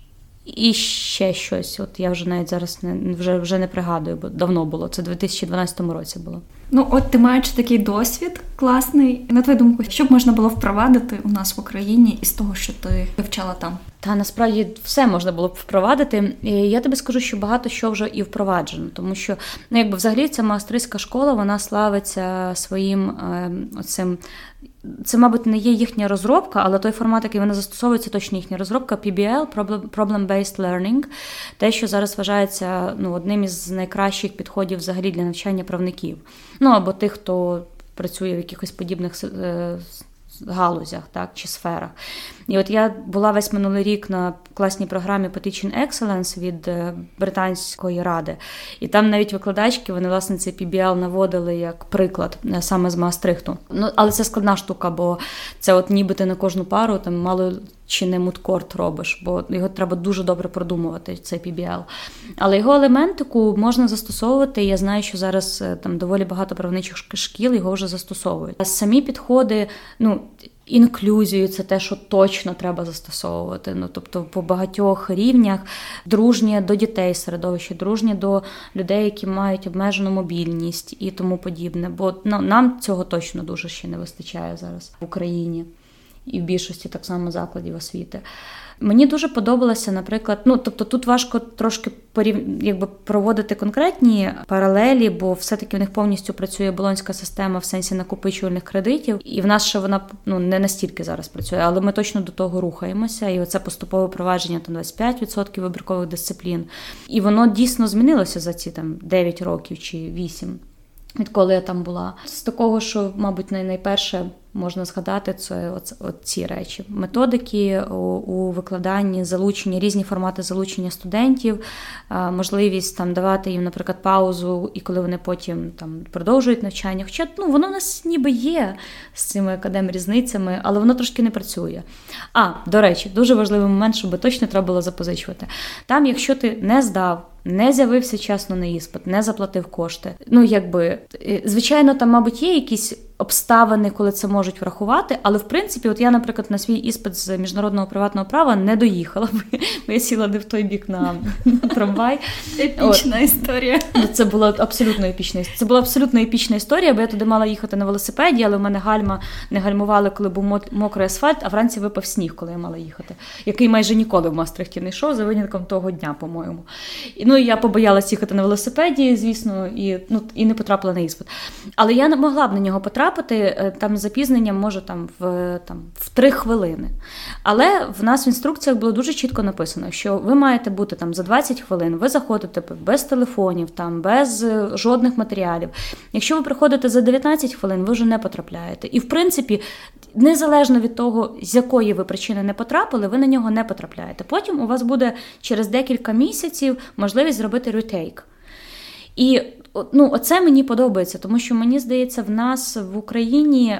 І ще щось. От я вже навіть зараз не вже вже не пригадую, бо давно було. Це в 2012 році було. Ну, от ти маєш такий досвід класний. На твою думку, що б можна було впровадити у нас в Україні із того, що ти вивчала там? Та насправді все можна було б впровадити. І Я тобі скажу, що багато що вже і впроваджено, тому що ну, якби взагалі ця маастрийська школа вона славиться своїм е, оцим. Це, мабуть, не є їхня розробка, але той формат, який вони застосовують, це точно їхня розробка PBL Problem-Based Learning, те, що зараз вважається ну, одним із найкращих підходів взагалі для навчання правників. Ну або тих, хто працює в якихось подібних е, галузях так, чи сферах. І от я була весь минулий рік на класній програмі Teaching Excellence від е, Британської ради. І там навіть викладачки, вони, власне, цей PBL наводили як приклад е, саме з Маастрихту. Ну, Але це складна штука, бо це от ніби ти на кожну пару там мало чи не мудкорт робиш, бо його треба дуже добре продумувати, цей PBL. Але його елементику можна застосовувати. Я знаю, що зараз е, там доволі багато правничих шкіл його вже застосовують. А самі підходи, ну. Інклюзію це те, що точно треба застосовувати. Ну тобто по багатьох рівнях дружнє до дітей середовище, дружнє до людей, які мають обмежену мобільність і тому подібне. Бо ну, нам цього точно дуже ще не вистачає зараз в Україні і в більшості так само закладів освіти. Мені дуже подобалося, наприклад, ну тобто тут важко трошки порів... якби проводити конкретні паралелі, бо все-таки в них повністю працює болонська система в сенсі накопичувальних кредитів, і в нас ще вона ну не настільки зараз працює, але ми точно до того рухаємося. І оце поступове провадження там 25% вибіркових дисциплін. І воно дійсно змінилося за ці там 9 років чи 8. Відколи я там була з такого, що, мабуть, найперше можна згадати це ці речі: методики у, у викладанні, залучення, різні формати залучення студентів, можливість там давати їм, наприклад, паузу, і коли вони потім там продовжують навчання. Хоча ну воно в нас ніби є з цими академ-різницями, але воно трошки не працює. А до речі, дуже важливий момент, щоб точно треба було запозичувати. Там, якщо ти не здав не з'явився часно на іспит, не заплатив кошти. Ну, якби, е, звичайно, там, мабуть, є якісь обставини, коли це можуть врахувати. Але в принципі, от я, наприклад, на свій іспит з міжнародного приватного права не доїхала, бо я сіла не в той бік на трамвай. Епічна от. історія. Ну, це була абсолютно епічна Це була абсолютно епічна історія, бо я туди мала їхати на велосипеді, але в мене гальма не гальмували, коли був мокрий асфальт, а вранці випав сніг, коли я мала їхати, який майже ніколи в Мастрихті не йшов, за винятком того дня, по-моєму. І, Ну я побоялась їхати на велосипеді, звісно, і ну, і не потрапила на іспит. Але я не могла б на нього потрапити потрапити е, там запізнення може там в там в три хвилини. Але в нас в інструкціях було дуже чітко написано, що ви маєте бути там за 20 хвилин, ви заходите без телефонів, там без е, жодних матеріалів. Якщо ви приходите за 19 хвилин, ви вже не потрапляєте. І в принципі, незалежно від того, з якої ви причини не потрапили, ви на нього не потрапляєте. Потім у вас буде через декілька місяців можливість зробити ретейк. І ну, оце мені подобається, тому що мені здається, в нас в Україні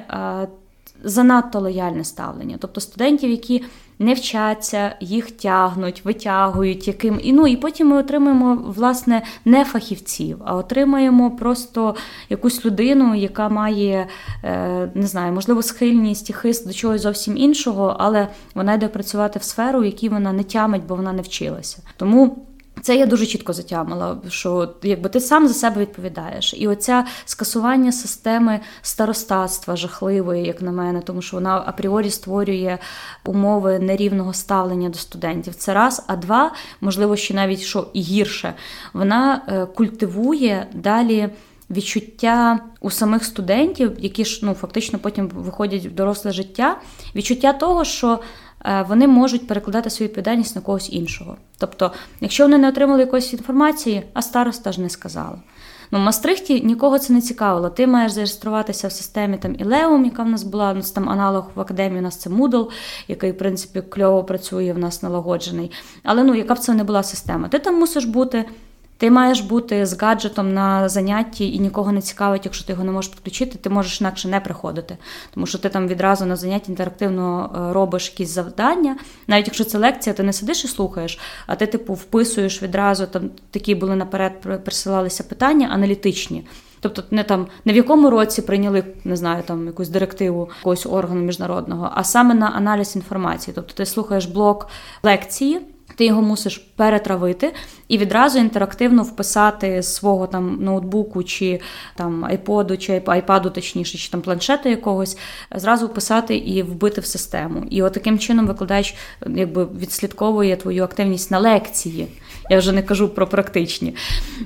занадто лояльне ставлення. Тобто студентів, які не вчаться, їх тягнуть, витягують, яким і ну і потім ми отримуємо власне не фахівців, а отримаємо просто якусь людину, яка має е, не знаю, можливо, схильність і хист до чогось зовсім іншого, але вона йде працювати в сферу, в якій вона не тямить, бо вона не вчилася. Тому. Це я дуже чітко затямила, що якби ти сам за себе відповідаєш. І оця скасування системи старостатства жахливої, як на мене, тому що вона апріорі створює умови нерівного ставлення до студентів. Це раз, а два, можливо, ще навіть що і гірше, вона е, культивує далі. Відчуття у самих студентів, які ж ну фактично потім виходять в доросле життя, відчуття того, що вони можуть перекладати свою відповідальність на когось іншого. Тобто, якщо вони не отримали якоїсь інформації, а староста ж не сказала. Ну, в Мастрихті нікого це не цікавило. Ти маєш зареєструватися в системі там Ілеум, яка в нас була, ну, там аналог в академії, у нас це Moodle, який, в принципі, кльово працює, в нас налагоджений. Але ну, яка б це не була система? Ти там мусиш бути ти маєш бути з гаджетом на занятті і нікого не цікавить, якщо ти його не можеш підключити, ти можеш інакше не приходити. Тому що ти там відразу на занятті інтерактивно е, робиш якісь завдання. Навіть якщо це лекція, ти не сидиш і слухаєш, а ти, типу, вписуєш відразу там такі були наперед, присилалися питання аналітичні. Тобто не там не в якому році прийняли не знаю там якусь директиву якогось органу міжнародного, а саме на аналіз інформації. Тобто ти слухаєш блок лекції. Ти його мусиш перетравити і відразу інтерактивно вписати свого там ноутбуку чи там айподу, чи айпаду, точніше, чи там планшета якогось, зразу вписати і вбити в систему. І от таким чином викладач якби відслідковує твою активність на лекції. Я вже не кажу про практичні.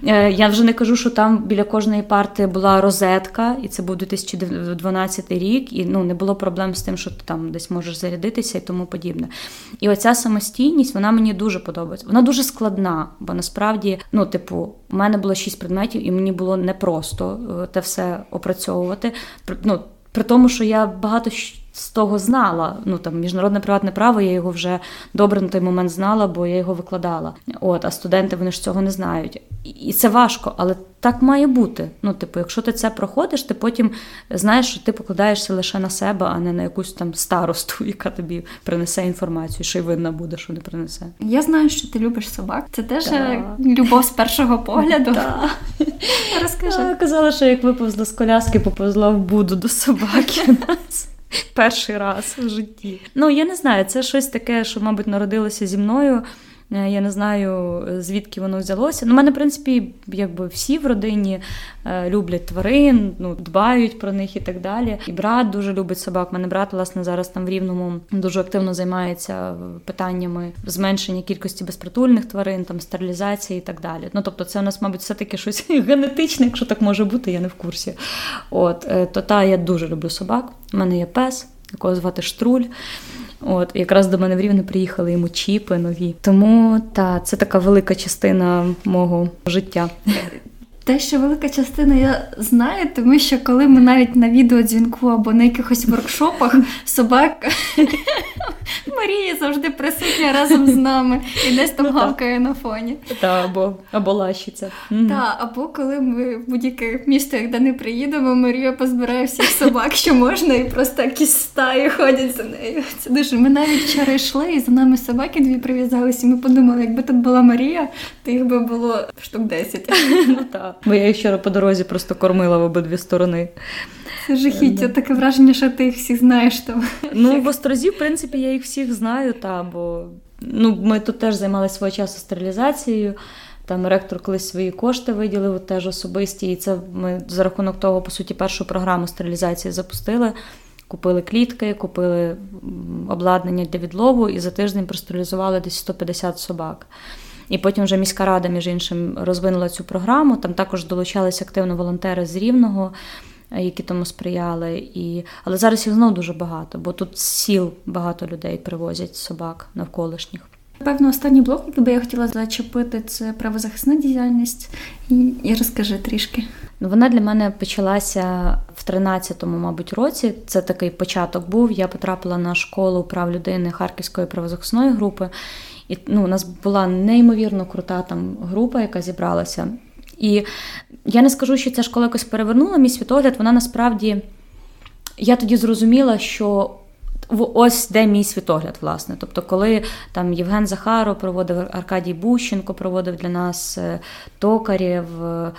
Е, я вже не кажу, що там біля кожної парти була розетка, і це був 2012 рік, і ну, не було проблем з тим, що ти там десь можеш зарядитися і тому подібне. І оця самостійність, вона мені дуже подобається. Вона дуже складна, бо насправді, ну, типу, у мене було шість предметів, і мені було непросто е, те все опрацьовувати. Ну, При тому, що я багато з того знала. Ну там міжнародне приватне право, я його вже добре на той момент знала, бо я його викладала. От, а студенти вони ж цього не знають. І це важко, але так має бути. Ну, типу, якщо ти це проходиш, ти потім знаєш, що ти покладаєшся лише на себе, а не на якусь там старосту, [laughs] яка тобі принесе інформацію, що й винна буде, що не принесе. Я знаю, що ти любиш собак. Це теж да. любов з першого погляду. Да. [laughs] Розкажи. Казала, що як виповзла з коляски, поповзла в буду до собаки. [laughs] [laughs] Перший раз в житті. Ну, я не знаю, це щось таке, що, мабуть, народилося зі мною. Е, я не знаю, звідки воно взялося. Ну, мене, в принципі, якби всі в родині е, люблять тварин, ну, дбають про них і так далі. І брат дуже любить собак. Мене брат, власне, зараз там в Рівному дуже активно займається питаннями зменшення кількості безпритульних тварин, там стерилізації і так далі. Ну, тобто, це у нас, мабуть, все-таки щось [laughs] генетичне, якщо так може бути, я не в курсі. От, е, То та я дуже люблю собак. У мене є пес, якого звати Штруль. От якраз до мене в Рівне приїхали йому чіпи нові. Тому та це така велика частина мого життя. Те, що велика частина я знаю, тому що коли ми навіть на відеодзвінку або на якихось воркшопах собак [laughs] Марія завжди присутня разом з нами і десь там ну, гавкає на фоні. Та, або або лащиться. Так, або коли ми в будь-яке місто, де не приїдемо, Марія позбирає всіх собак, що можна, і просто якісь стаї ходять за нею. Це дуже. Ми навіть вчора йшли, і за нами собаки дві прив'язалися. і Ми подумали, якби тут була Марія, то їх би було штук 10. [laughs] Ну так. Бо я їх вчора по дорозі просто кормила в обидві сторони. Це жахіття, таке враження, що ти їх всіх знаєш там. Ну, в Острозі, в принципі, я їх всіх знаю, та, бо ну, ми тут теж займалися свого часу стерилізацією. Там ректор колись свої кошти виділив теж особисті. І це ми за рахунок того, по суті, першу програму стерилізації запустили. Купили клітки, купили обладнання для відлову і за тиждень простерилізували десь 150 собак. І потім вже міська рада, між іншим, розвинула цю програму. Там також долучалися активно волонтери з Рівного, які тому сприяли. І... Але зараз їх знову дуже багато, бо тут з сіл багато людей привозять собак навколишніх. Певно, останній блок, який би я хотіла зачепити, це правозахисна діяльність. І розкажи трішки. Ну, вона для мене почалася в 13-му, мабуть, році. Це такий початок був. Я потрапила на школу прав людини Харківської правозахисної групи. І ну, у нас була неймовірно крута там група, яка зібралася. І я не скажу, що ця школа якось перевернула мій світогляд. Вона насправді я тоді зрозуміла, що ось де мій світогляд, власне. Тобто, коли там Євген Захаров проводив Аркадій Бущенко, проводив для нас е, Токарєв, е,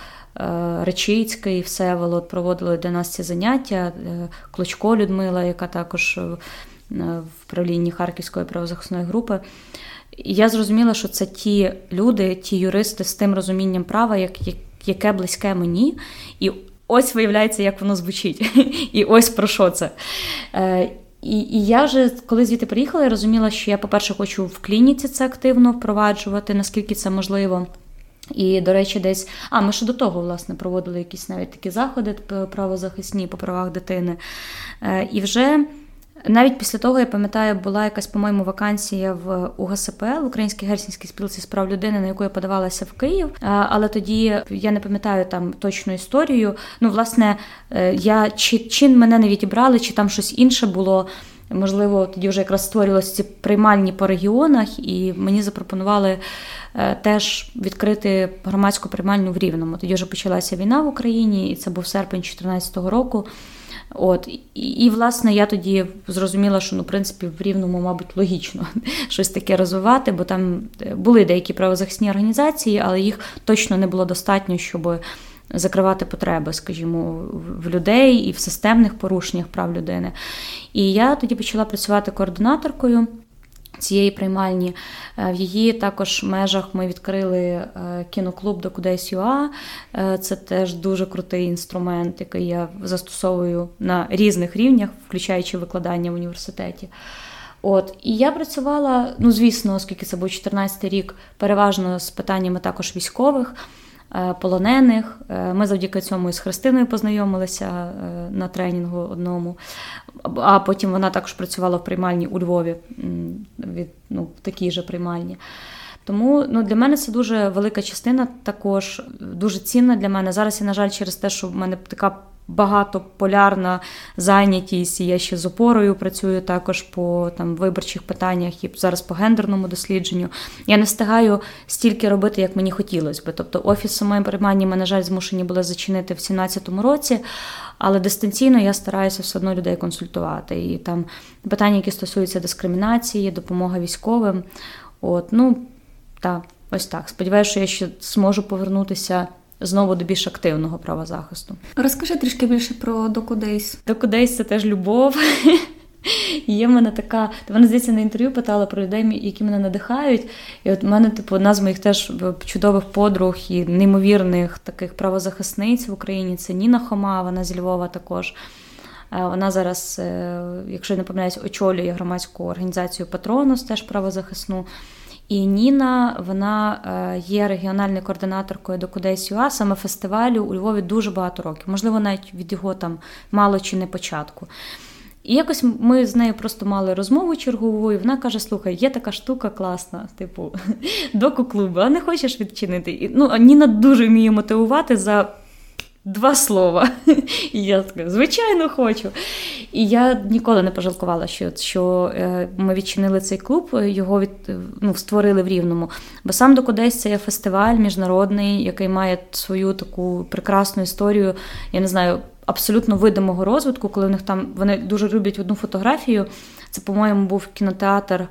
Речицький, Всеволод проводили для нас ці заняття. Е, Клочко Людмила, яка також в правлінні Харківської правозахисної групи. І я зрозуміла, що це ті люди, ті юристи з тим розумінням права, як, яке близьке мені. І ось виявляється, як воно звучить. [laughs] І ось про що це. І і я вже коли звідти приїхала, я розуміла, що я, по-перше, хочу в клініці це активно впроваджувати, наскільки це можливо. І, до речі, десь, а ми ще до того, власне, проводили якісь навіть такі заходи правозахисні по правах дитини. Е, і вже навіть після того, я пам'ятаю, була якась, по-моєму, вакансія в УГСП в Українській гельсінській спілці справ людини, на яку я подавалася в Київ. Але тоді я не пам'ятаю там точну історію. Ну, власне, е, я чи чи мене не відібрали, чи там щось інше було. Можливо, тоді вже якраз створювалися ці приймальні по регіонах, і мені запропонували е, теж відкрити громадську приймальню в Рівному. Тоді вже почалася війна в Україні, і це був серпень 2014 року. От і, і, власне, я тоді зрозуміла, що ну, в принципі в рівному, мабуть, логічно [laughs] щось таке розвивати, бо там е, були деякі правозахисні організації, але їх точно не було достатньо, щоб закривати потреби, скажімо, в людей і в системних порушеннях прав людини. І я тоді почала працювати координаторкою цієї приймальні. Е, в її також межах ми відкрили е, кіноклуб Докудесь.ua. Е, це теж дуже крутий інструмент, який я застосовую на різних рівнях, включаючи викладання в університеті. От і я працювала, ну звісно, оскільки це був 14 рік, переважно з питаннями також військових. Е, полонених. Е, ми завдяки цьому із Христиною познайомилися е, на тренінгу одному, а потім вона також працювала в приймальні у Львові від ну, в такій же приймальні. Тому ну, для мене це дуже велика частина, також дуже цінна для мене. Зараз я, на жаль, через те, що в мене така багатополярна зайнятість. Я ще з опорою працюю також по там виборчих питаннях і зараз по гендерному дослідженню. Я не встигаю стільки робити, як мені хотілося би. Тобто, офіс самої приймання ми, на жаль, змушені були зачинити в 2017 році. Але дистанційно я стараюся все одно людей консультувати. І там питання, які стосуються дискримінації, допомоги військовим. От, ну так, ось так. Сподіваюся, що я ще зможу повернутися знову до більш активного правозахисту. Розкажи трішки більше про Докудейс. Докудейс це теж любов. [laughs] Є в мене така, вона здається на інтерв'ю питала про людей, які мене надихають. І от в мене, типу, одна з моїх теж чудових подруг і неймовірних таких правозахисниць в Україні це Ніна Хома, вона з Львова також. Е, вона зараз, е, якщо я не помиляюсь, очолює громадську організацію Патронус, теж правозахисну. І Ніна, вона е, є регіональною координаторкою Docudays UA, саме фестивалю у Львові дуже багато років, можливо, навіть від його там мало чи не початку. І якось ми з нею просто мали розмову чергову, і вона каже: Слухай, є така штука класна, типу [laughs] доку-клуби, а не хочеш відчинити? Ну, Ніна дуже вміє мотивувати за Два слова. [laughs] І я така, звичайно, хочу. І я ніколи не пожалкувала, що що е, ми відчинили цей клуб, його від, ну, створили в Рівному. Бо сам Докудесь це є фестиваль міжнародний, який має свою таку прекрасну історію, я не знаю, абсолютно видимого розвитку, коли в них там вони дуже люблять одну фотографію. Це, по-моєму, був кінотеатр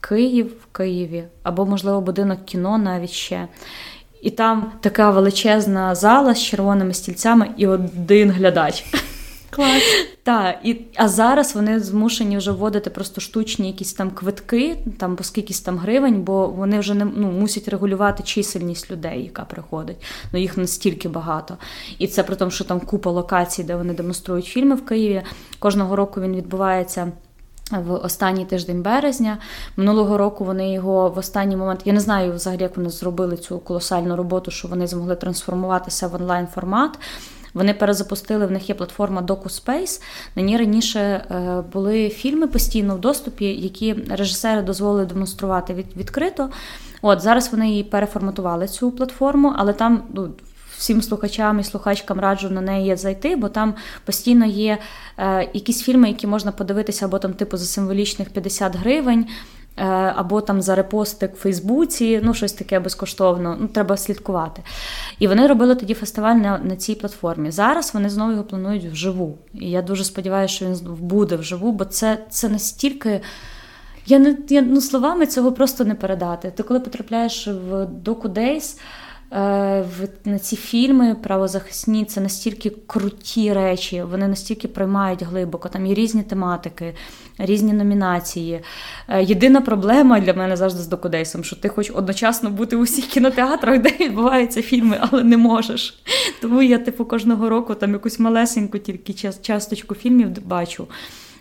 Київ в Києві, або, можливо, будинок кіно навіть ще. І там така величезна зала з червоними стільцями і один глядач. Клас. Так, і, а зараз вони змушені вже вводити просто штучні якісь там квитки, там по скількись там гривень, бо вони вже не ну, мусять регулювати чисельність людей, яка приходить. Ну їх настільки багато. І це при тому, що там купа локацій, де вони демонструють фільми в Києві. Кожного року він відбувається в останній тиждень березня. Минулого року вони його в останній момент. Я не знаю взагалі, як вони зробили цю колосальну роботу, що вони змогли трансформуватися в онлайн формат. Вони перезапустили, в них є платформа DocuSpace. На ній раніше е, були фільми постійно в доступі, які режисери дозволили демонструвати від, відкрито. От зараз вони її переформатували цю платформу, але там ну, всім слухачам і слухачкам раджу на неї зайти, бо там постійно є е, якісь фільми, які можна подивитися, або там, типу, за символічних 50 гривень. Е, або там за репостик в Фейсбуці, ну щось таке безкоштовно, ну треба слідкувати. І вони робили тоді фестиваль на на цій платформі. Зараз вони знову його планують вживу. І я дуже сподіваюся, що він буде вживу, бо це це настільки. Я не я, ну, словами цього просто не передати. Ти коли потрапляєш в Doku Days, на ці фільми правозахисні це настільки круті речі, вони настільки приймають глибоко. Там є різні тематики, різні номінації. Е, єдина проблема для мене завжди з докудейсом, що ти хочеш одночасно бути у всіх кінотеатрах, де відбуваються фільми, але не можеш. Тому я, типу, кожного року там якусь малесеньку тільки часточку фільмів бачу.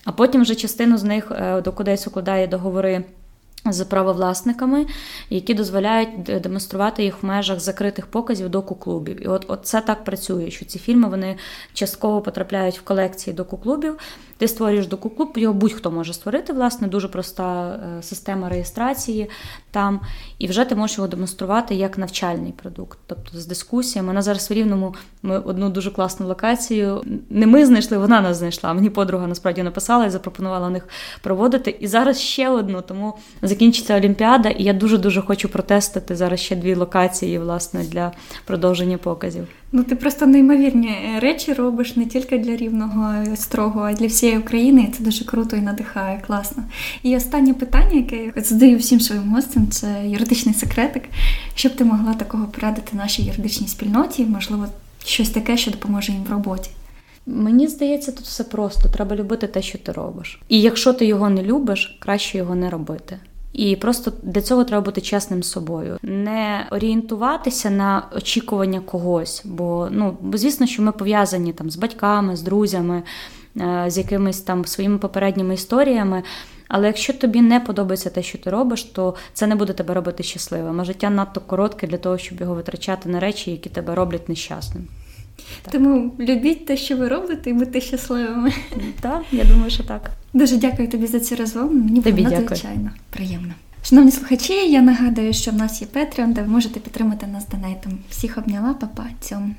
А потім вже частину з них е, до укладає договори з правовласниками, які дозволяють демонструвати їх в межах закритих показів доку-клубів. І от, от це так працює, що ці фільми вони частково потрапляють в колекції доку-клубів. Ти створюєш доку-клуб, його будь-хто може створити, власне, дуже проста е, система реєстрації там, і вже ти можеш його демонструвати як навчальний продукт, тобто з дискусіями. На зараз в Рівному ми одну дуже класну локацію. Не ми знайшли, вона нас знайшла. Мені подруга насправді написала і запропонувала них проводити. І зараз ще одну, тому закінчиться Олімпіада, і я дуже дуже хочу протестити зараз ще дві локації, власне, для продовження показів. Ну, ти просто неймовірні е, речі робиш не тільки для рівного е, строго, а для всієї України. І Це дуже круто і надихає, класно. І останнє питання, яке я задаю всім своїм гостям, це юридичний секретик. Щоб ти могла такого порадити нашій юридичній спільноті, можливо, щось таке, що допоможе їм в роботі. Мені здається, тут все просто. Треба любити те, що ти робиш. І якщо ти його не любиш, краще його не робити. І просто для цього треба бути чесним з собою, не орієнтуватися на очікування когось. Бо ну звісно, що ми пов'язані там з батьками, з друзями, е, з якимись там своїми попередніми історіями. Але якщо тобі не подобається те, що ти робиш, то це не буде тебе робити щасливим. А життя надто коротке для того, щоб його витрачати на речі, які тебе роблять нещасним. Так. Тому любіть те, що ви робите, і будьте щасливими. Так, я думаю, що так. Дуже дякую тобі за цю розмову. Мені було надзвичайно приємно. Шановні слухачі, я нагадую, що в нас є Patreon, де ви можете підтримати нас донейтом. Всіх обняла, папа, цьому.